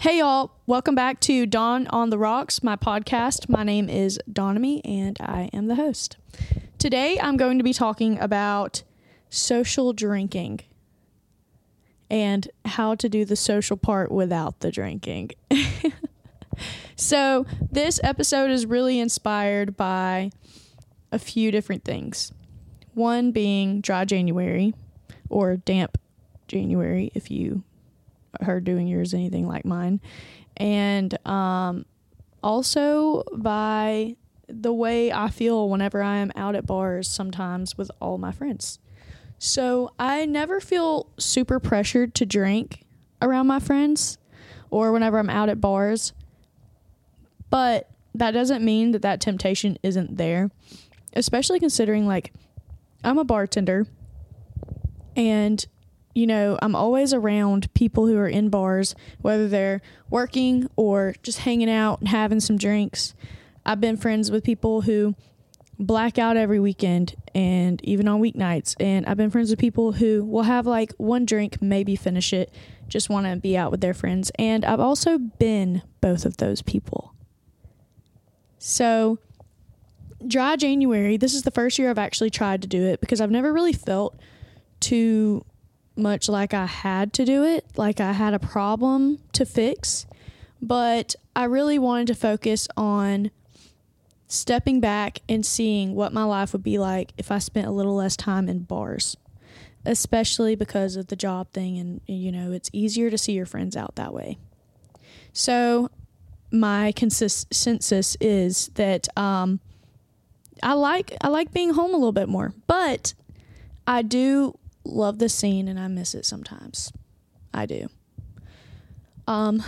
Hey, y'all. Welcome back to Donn on the Rocks, my podcast. My name is Donnamy, and I am the host. Today, I'm going to be talking about social drinking and how to do the social part without the drinking. so, this episode is really inspired by a few different things. One being dry January or damp January, if you are doing yours anything like mine. And um, also by the way I feel whenever I am out at bars sometimes with all my friends. So I never feel super pressured to drink around my friends or whenever I'm out at bars. But that doesn't mean that that temptation isn't there, especially considering like I'm a bartender and you know, I'm always around people who are in bars, whether they're working or just hanging out and having some drinks. I've been friends with people who black out every weekend and even on weeknights. And I've been friends with people who will have like one drink, maybe finish it, just want to be out with their friends. And I've also been both of those people. So, dry January, this is the first year I've actually tried to do it because I've never really felt too much like I had to do it, like I had a problem to fix. But I really wanted to focus on stepping back and seeing what my life would be like if I spent a little less time in bars, especially because of the job thing. And, you know, it's easier to see your friends out that way. So, my consensus is that um, I like I like being home a little bit more, but I do love the scene and I miss it sometimes. I do. Um,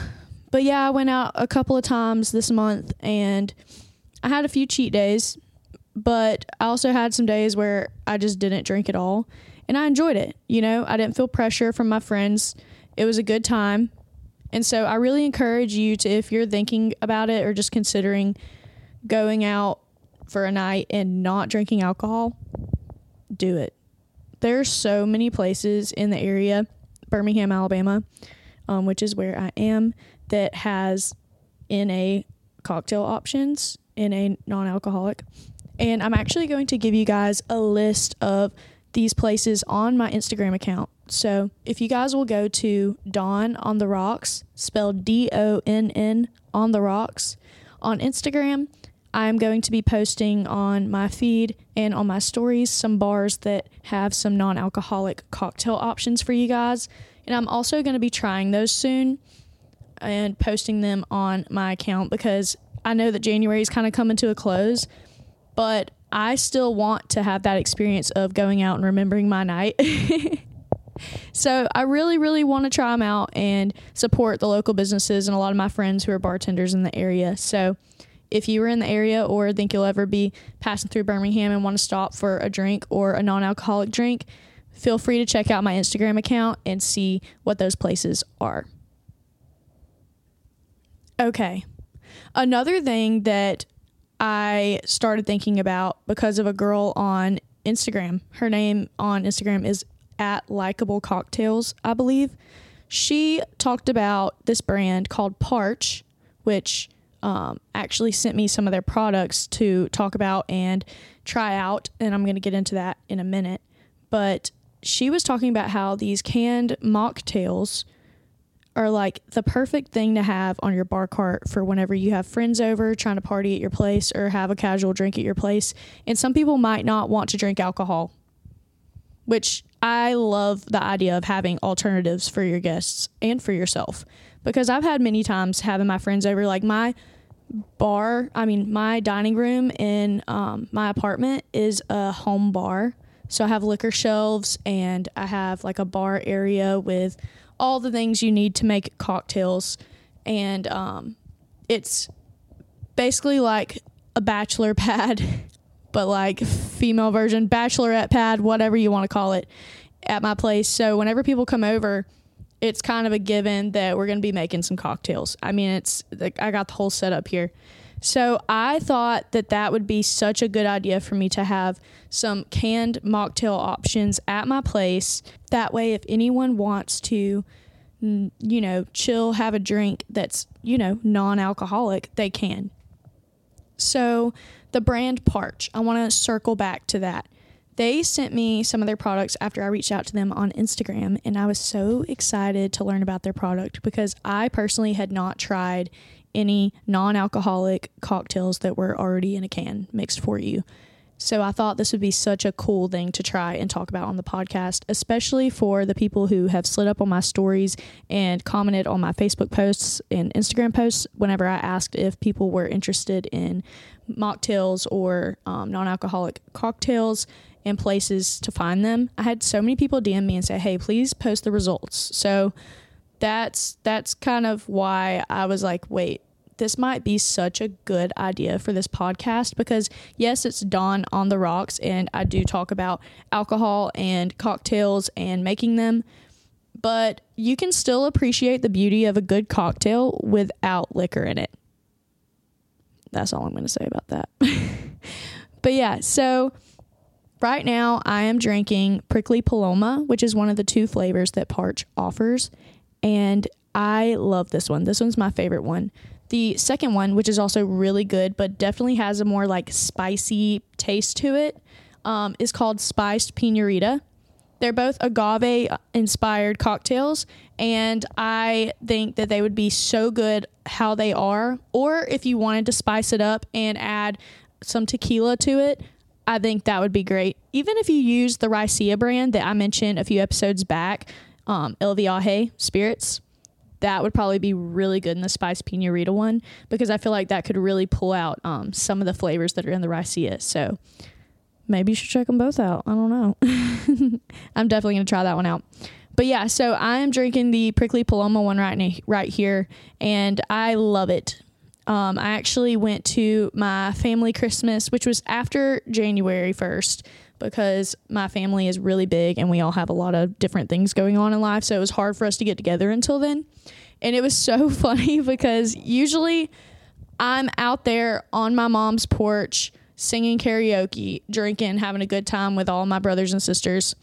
but yeah, I went out a couple of times this month and I had a few cheat days, but I also had some days where I just didn't drink at all and I enjoyed it. You know, I didn't feel pressure from my friends. It was a good time. And so I really encourage you to, if you're thinking about it or just considering going out for a night and not drinking alcohol, do it there's so many places in the area, Birmingham, Alabama, um, which is where I am, that has NA cocktail options, NA non alcoholic. And I'm actually going to give you guys a list of these places on my Instagram account. So if you guys will go to Donn on the Rocks, spelled D O N N on the Rocks, on Instagram, I'm going to be posting on my feed and on my stories some bars that have some non alcoholic cocktail options for you guys. And I'm also going to be trying those soon and posting them on my account because I know that January is kind of coming to a close, but I still want to have that experience of going out and remembering my night. so I really, really want to try them out and support the local businesses and a lot of my friends who are bartenders in the area. So if you were in the area or think you'll ever be passing through Birmingham and want to stop for a drink or a non alcoholic drink, feel free to check out my Instagram account and see what those places are. Okay. Another thing that I started thinking about because of a girl on Instagram, her name on Instagram is at likable cocktails, I believe. She talked about this brand called Parch, which um, actually sent me some of their products to talk about and try out, and I'm going to get into that in a minute. But she was talking about how these canned mocktails are like the perfect thing to have on your bar cart for whenever you have friends over trying to party at your place or have a casual drink at your place. And some people might not want to drink alcohol, which I love the idea of having alternatives for your guests and for yourself because I've had many times having my friends over. Like my bar, I mean, my dining room in um, my apartment is a home bar. So I have liquor shelves and I have like a bar area with all the things you need to make cocktails. And um, it's basically like a bachelor pad, but like female version, bachelorette pad, whatever you want to call it, at my place. So whenever people come over, it's kind of a given that we're going to be making some cocktails. I mean, it's like I got the whole setup here. So I thought that that would be such a good idea for me to have some canned mocktail options at my place. That way, if anyone wants to you know, chill, have a drink that's, you know, non alcoholic, they can. So, the brand Parch, I want to circle back to that. They sent me some of their products after I reached out to them on Instagram, and I was so excited to learn about their product because I personally had not tried any non alcoholic cocktails that were already in a can mixed for you. So I thought this would be such a cool thing to try and talk about on the podcast, especially for the people who have slid up on my stories and commented on my Facebook posts and Instagram posts whenever I asked if people were interested in mocktails or um, non alcoholic cocktails and places to find them. I had so many people DM me and say, "Hey, please post the results." So that's that's kind of why I was like, "Wait, this might be such a good idea for this podcast because yes, it's Donn on the Rocks and I do talk about alcohol and cocktails and making them, but you can still appreciate the beauty of a good cocktail without liquor in it. That's all I'm going to say about that. but yeah, so right now I am drinking Prickly Paloma, which is one of the two flavors that Parch offers, and I love this one. This one's my favorite one. The second one, which is also really good, but definitely has a more like spicy taste to it, um, is called Spiced Piñarita. They're both agave inspired cocktails, and I think that they would be so good how they are. Or if you wanted to spice it up and add some tequila to it, I think that would be great. Even if you use the Raicilla brand that I mentioned a few episodes back, um, El Viaje spirits, that would probably be really good in the spice Piñarita one because I feel like that could really pull out um, some of the flavors that are in the Raicilla. So maybe you should check them both out. I don't know. I'm definitely going to try that one out. But yeah, so I am drinking the Prickly Paloma one right, right here, and I love it. Um, I actually went to my family Christmas, which was after January 1st because my family is really big and we all have a lot of different things going on in life. So it was hard for us to get together until then. And it was so funny because usually I'm out there on my mom's porch singing karaoke, drinking, having a good time with all my brothers and sisters.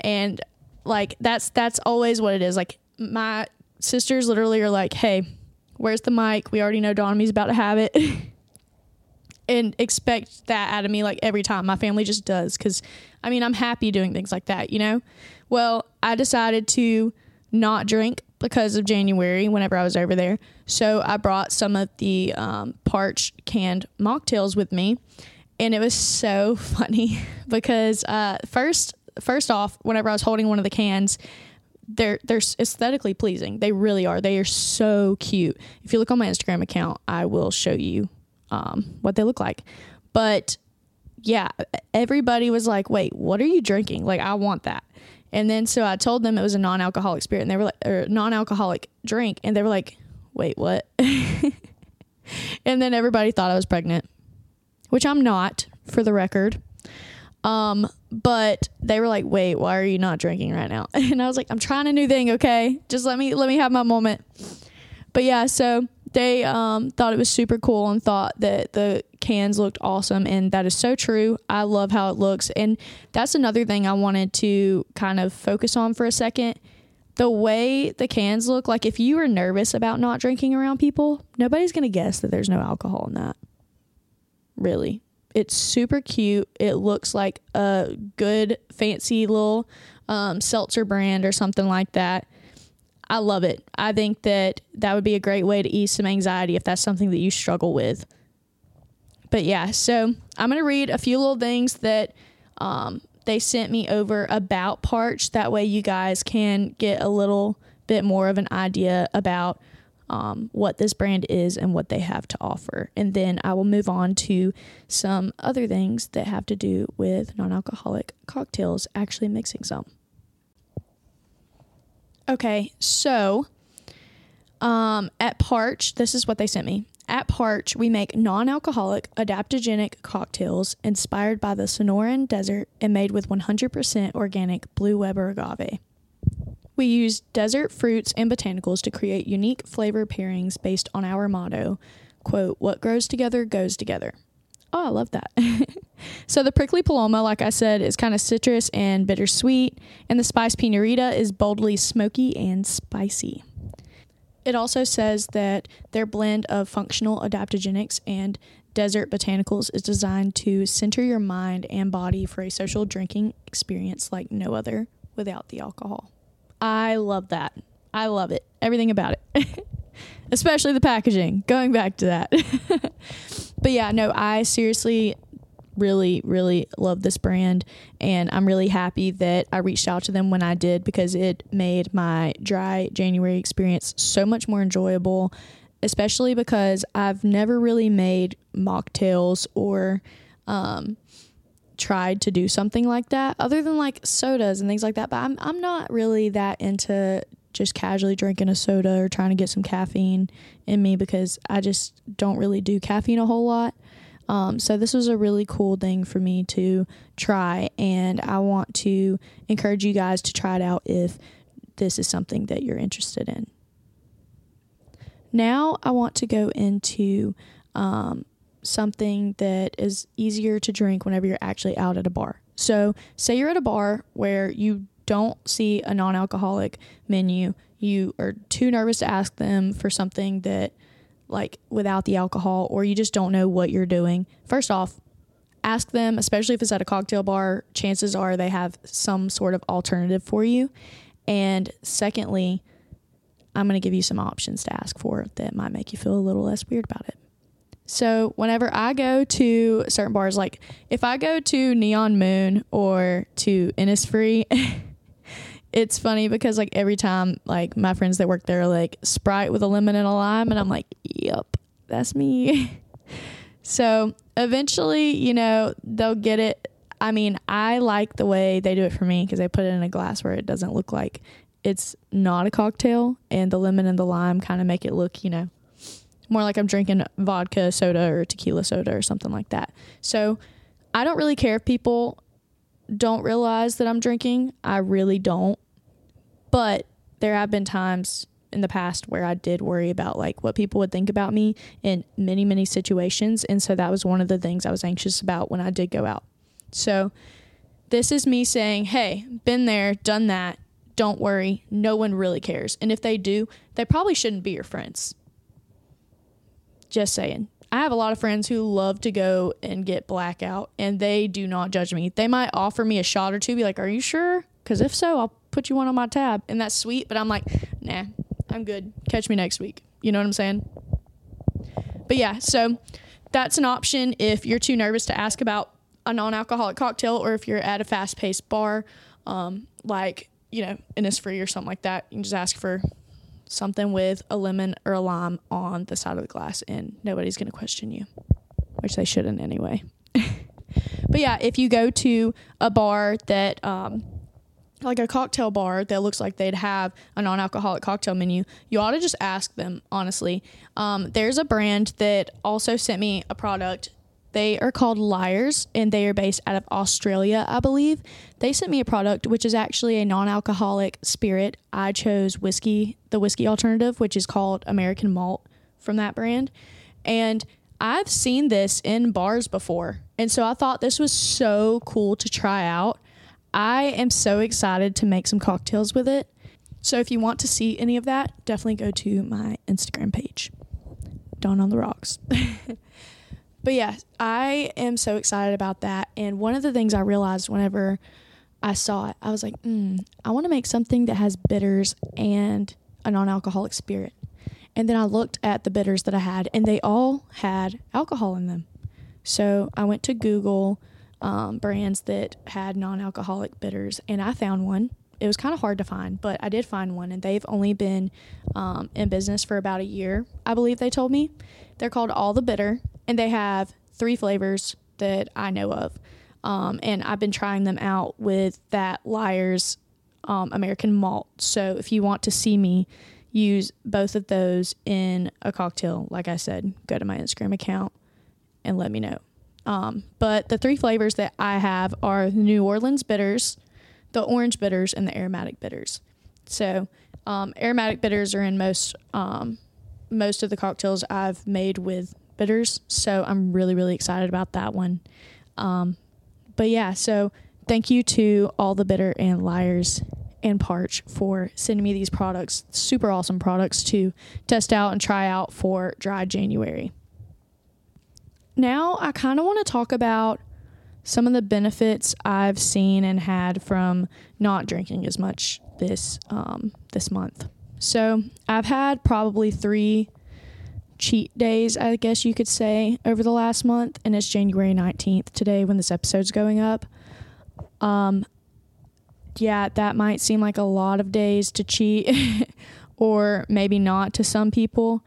And like that's that's always what it is. Like my sisters literally are like, "Hey, where's the mic? We already know Donnamy's about to have it." and expect that out of me like every time. My family just does cuz I mean, I'm happy doing things like that, you know? Well, I decided to not drink because of January whenever I was over there. So I brought some of the um, parched canned mocktails with me. And it was so funny because uh, first, first off, whenever I was holding one of the cans, they're they're aesthetically pleasing. They really are. They are so cute. If you look on my Instagram account, I will show you um, what they look like. But yeah, everybody was like, "Wait, what are you drinking? Like, I want that." And then so I told them it was a non-alcoholic spirit, and they were like, or non-alcoholic drink, and they were like, "Wait, what?" and then everybody thought I was pregnant, which I'm not, for the record. Um, but they were like, "Wait, why are you not drinking right now?" And I was like, "I'm trying a new thing, okay? Just let me let me have my moment." But yeah, so they um, thought it was super cool and thought that the cans looked awesome, and that is so true. I love how it looks, and that's another thing I wanted to kind of focus on for a second. The way the cans look, like if you are nervous about not drinking around people, nobody's gonna guess that there's no alcohol in that. Really, it's super cute. It looks like a good, fancy little um, seltzer brand or something like that. I love it. I think that that would be a great way to ease some anxiety if that's something that you struggle with. But yeah, so I'm going to read a few little things that um, they sent me over about Parch. That way, you guys can get a little bit more of an idea about um, what this brand is and what they have to offer. And then I will move on to some other things that have to do with non alcoholic cocktails, actually mixing some. Okay, so um, at Parch, this is what they sent me. At Parch, we make non alcoholic, adaptogenic cocktails inspired by the Sonoran Desert and made with 100% organic Blue Weber agave. We use desert fruits and botanicals to create unique flavor pairings based on our motto, quote, what grows together goes together. oh, I love that. so the prickly paloma, like I said, is kind of citrus and bittersweet, and the spice piñarita is boldly smoky and spicy. It also says that their blend of functional adaptogenics and desert botanicals is designed to center your mind and body for a social drinking experience like no other without the alcohol. I love that. I love it. Everything about it. Especially the packaging. Going back to that. but yeah, no, I seriously really, really love this brand. And I'm really happy that I reached out to them when I did because it made my dry January experience so much more enjoyable, especially because I've never really made mocktails or um, tried to do something like that other than like sodas and things like that. But I'm, I'm not really that into just casually drinking a soda or trying to get some caffeine in me because I just don't really do caffeine a whole lot. Um, so this was a really cool thing for me to try, and I want to encourage you guys to try it out if this is something that you're interested in. Now I want to go into um, something that is easier to drink whenever you're actually out at a bar. So, say you're at a bar where you don't see a non alcoholic menu, you are too nervous to ask them for something that like without the alcohol or you just don't know what you're doing, first off, ask them, especially if it's at a cocktail bar, chances are they have some sort of alternative for you. And secondly, I'm going to give you some options to ask for that might make you feel a little less weird about it. So, whenever I go to certain bars, like if I go to Neon Moon or to Innisfree, it's funny because like every time like my friends that work there are like Sprite with a lemon and a lime and I'm like, "Yep, that's me." so, eventually, you know, they'll get it. I mean, I like the way they do it for me because they put it in a glass where it doesn't look like it's not a cocktail and the lemon and the lime kind of make it look, you know, more like I'm drinking vodka soda or tequila soda or something like that. So, I don't really care if people don't realize that I'm drinking. I really don't. But there have been times in the past where I did worry about like what people would think about me in many, many situations. And so that was one of the things I was anxious about when I did go out. So this is me saying, hey, been there, done that. Don't worry. No one really cares. And if they do, they probably shouldn't be your friends. Just saying. I have a lot of friends who love to go and get blackout and they do not judge me. They might offer me a shot or two, be like, Are you sure? Because if so, I'll put you one on my tab. And that's sweet, but I'm like, Nah, I'm good. Catch me next week. You know what I'm saying? But yeah, so that's an option if you're too nervous to ask about a non alcoholic cocktail or if you're at a fast paced bar, um, like, you know, Innisfree or something like that. You can just ask for something with a lemon or a lime on the side of the glass and nobody's going to question you, which they shouldn't anyway. but yeah, if you go to a bar that, um, like a cocktail bar that looks like they'd have a non alcoholic cocktail menu, you ought to just ask them, honestly. Um, there's a brand that also sent me a product. They are called Lyre's and they are based out of Australia, I believe. They sent me a product which is actually a non alcoholic spirit. I chose whiskey, the whiskey alternative, which is called American Malt from that brand. And I've seen this in bars before. And so I thought this was so cool to try out. I am so excited to make some cocktails with it. So if you want to see any of that, definitely go to my Instagram page, Donn on the Rocks. but yeah, I am so excited about that. And one of the things I realized whenever I saw it, I was like, mm, I want to make something that has bitters and a non alcoholic spirit. And then I looked at the bitters that I had, and they all had alcohol in them. So I went to Google um, brands that had non alcoholic bitters, and I found one. It was kind of hard to find, but I did find one, and they've only been um, in business for about a year, I believe they told me. They're called All the Bitter, and they have three flavors that I know of. Um, and I've been trying them out with that Lyre's um, American malt. So if you want to see me use both of those in a cocktail, like I said, go to my Instagram account and let me know. Um, but the three flavors that I have are the New Orleans bitters, the orange bitters, and the aromatic bitters. So um, aromatic bitters are in most um, most of the cocktails I've made with bitters. So I'm really, really excited about that one. Um, but yeah, so thank you to all the bitter and Lyre's and Parch for sending me these products, super awesome products to test out and try out for dry January. Now, I kind of want to talk about some of the benefits I've seen and had from not drinking as much this um, this month. So I've had probably three cheat days, I guess you could say, over the last month, and it's January 19th today when this episode's going up. Um, yeah, that might seem like a lot of days to cheat, or maybe not to some people,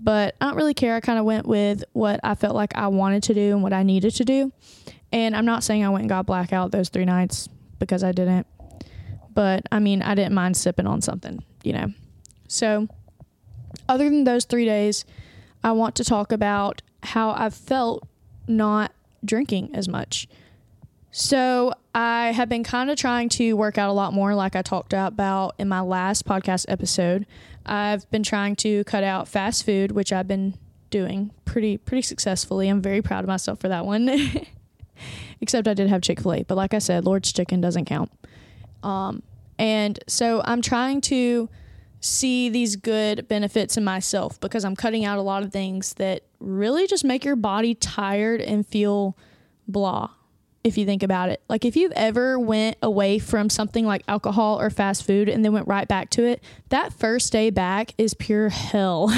but I don't really care. I kind of went with what I felt like I wanted to do and what I needed to do. And I'm not saying I went and got blackout those three nights because I didn't, but I mean, I didn't mind sipping on something, you know. So, other than those three days, I want to talk about how I've felt not drinking as much. So, I have been kind of trying to work out a lot more, like I talked about in my last podcast episode. I've been trying to cut out fast food, which I've been doing pretty pretty successfully. I'm very proud of myself for that one. Except I did have Chick Fil A, but like I said, Lord's Chicken doesn't count. Um, and so I'm trying to see these good benefits in myself because I'm cutting out a lot of things that really just make your body tired and feel blah if you think about it. Like if you've ever went away from something like alcohol or fast food and then went right back to it, that first day back is pure hell.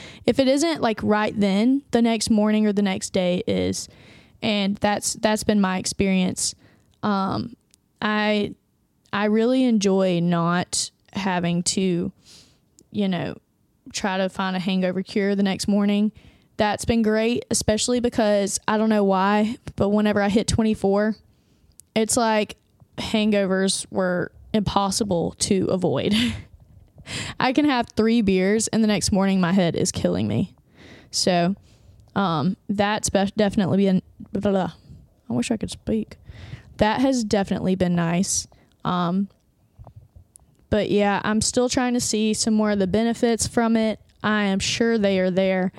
if it isn't like right then, the next morning or the next day is. And that's that's been my experience. Um I I really enjoy not having to you know try to find a hangover cure the next morning that's been great, especially because I don't know why, but whenever I hit 24, it's like hangovers were impossible to avoid. I can have three beers and the next morning my head is killing me. So, um, that's be- definitely been. Blah, blah, I wish I could speak. That has definitely been nice. Um, but yeah, I'm still trying to see some more of the benefits from it. I am sure they are there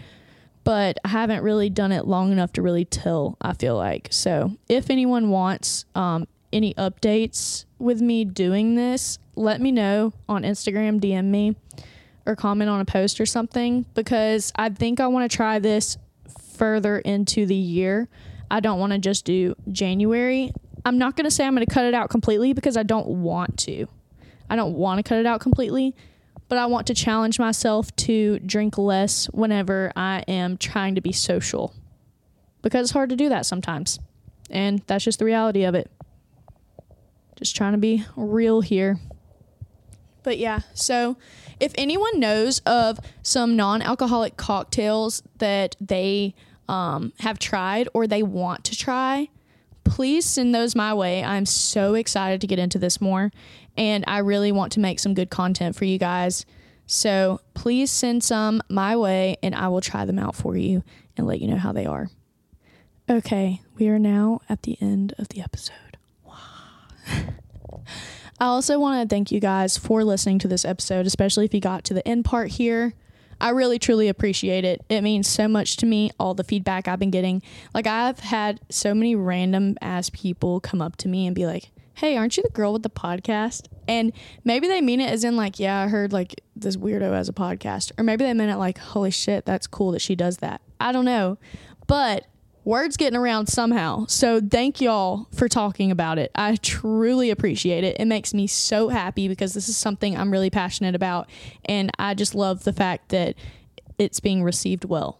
but I haven't really done it long enough to really tell, I feel like. So if anyone wants um, any updates with me doing this, let me know on Instagram, DM me, or comment on a post or something because I think I want to try this further into the year. I don't want to just do January. I'm not going to say I'm going to cut it out completely because I don't want to. I don't want to cut it out completely, but I want to challenge myself to drink less whenever I am trying to be social because it's hard to do that sometimes. And that's just the reality of it. Just trying to be real here. But yeah, so if anyone knows of some non alcoholic cocktails that they um, have tried or they want to try, please send those my way. I'm so excited to get into this more and I really want to make some good content for you guys. So please send some my way and I will try them out for you and let you know how they are. Okay, we are now at the end of the episode. Wow. I also want to thank you guys for listening to this episode, especially if you got to the end part here. I really truly appreciate it. It means so much to me, all the feedback I've been getting. Like, I've had so many random ass people come up to me and be like, hey, aren't you the girl with the podcast? And maybe they mean it as in like, yeah, I heard like this weirdo has a podcast. Or maybe they meant it like, holy shit, that's cool that she does that. I don't know. But word's getting around somehow. So thank y'all for talking about it. I truly appreciate it. It makes me so happy because this is something I'm really passionate about. And I just love the fact that it's being received well.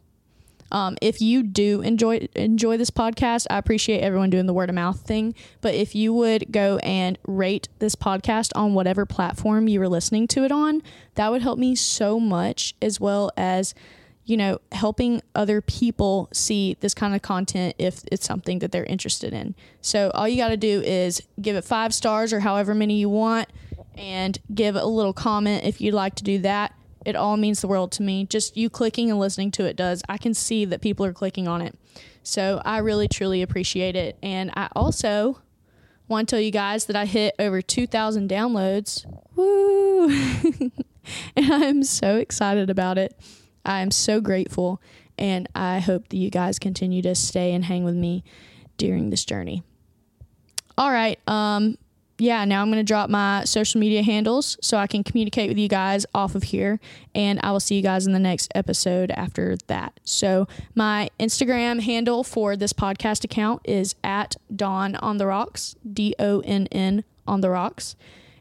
Um, if you do enjoy enjoy this podcast, I appreciate everyone doing the word of mouth thing. But if you would go and rate this podcast on whatever platform you were listening to it on, that would help me so much, as well as you know helping other people see this kind of content if it's something that they're interested in. So all you got to do is give it five stars or however many you want, and give a little comment if you'd like to do that it all means the world to me. Just you clicking and listening to it does. I can see that people are clicking on it. So I really, truly appreciate it. And I also want to tell you guys that I hit over 2,000 downloads. Woo! and I'm so excited about it. I am so grateful. and I hope that you guys continue to stay and hang with me during this journey. All right. Um, yeah, now I'm going to drop my social media handles so I can communicate with you guys off of here. And I will see you guys in the next episode after that. So, my Instagram handle for this podcast account is at Donn on the Rocks, D O N N on the Rocks.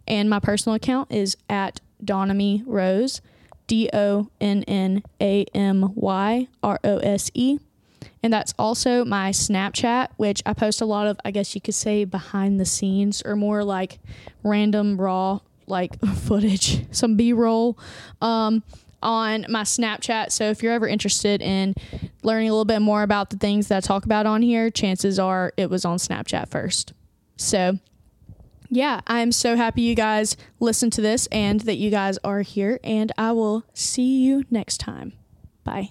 And my personal account is at Donnamy Rose, D O N N A M Y R O S E. And that's also my Snapchat, which I post a lot of, I guess you could say, behind the scenes or more like random, raw, like footage, some B roll um, on my Snapchat. So if you're ever interested in learning a little bit more about the things that I talk about on here, chances are it was on Snapchat first. So yeah, I'm so happy you guys listened to this and that you guys are here. And I will see you next time. Bye.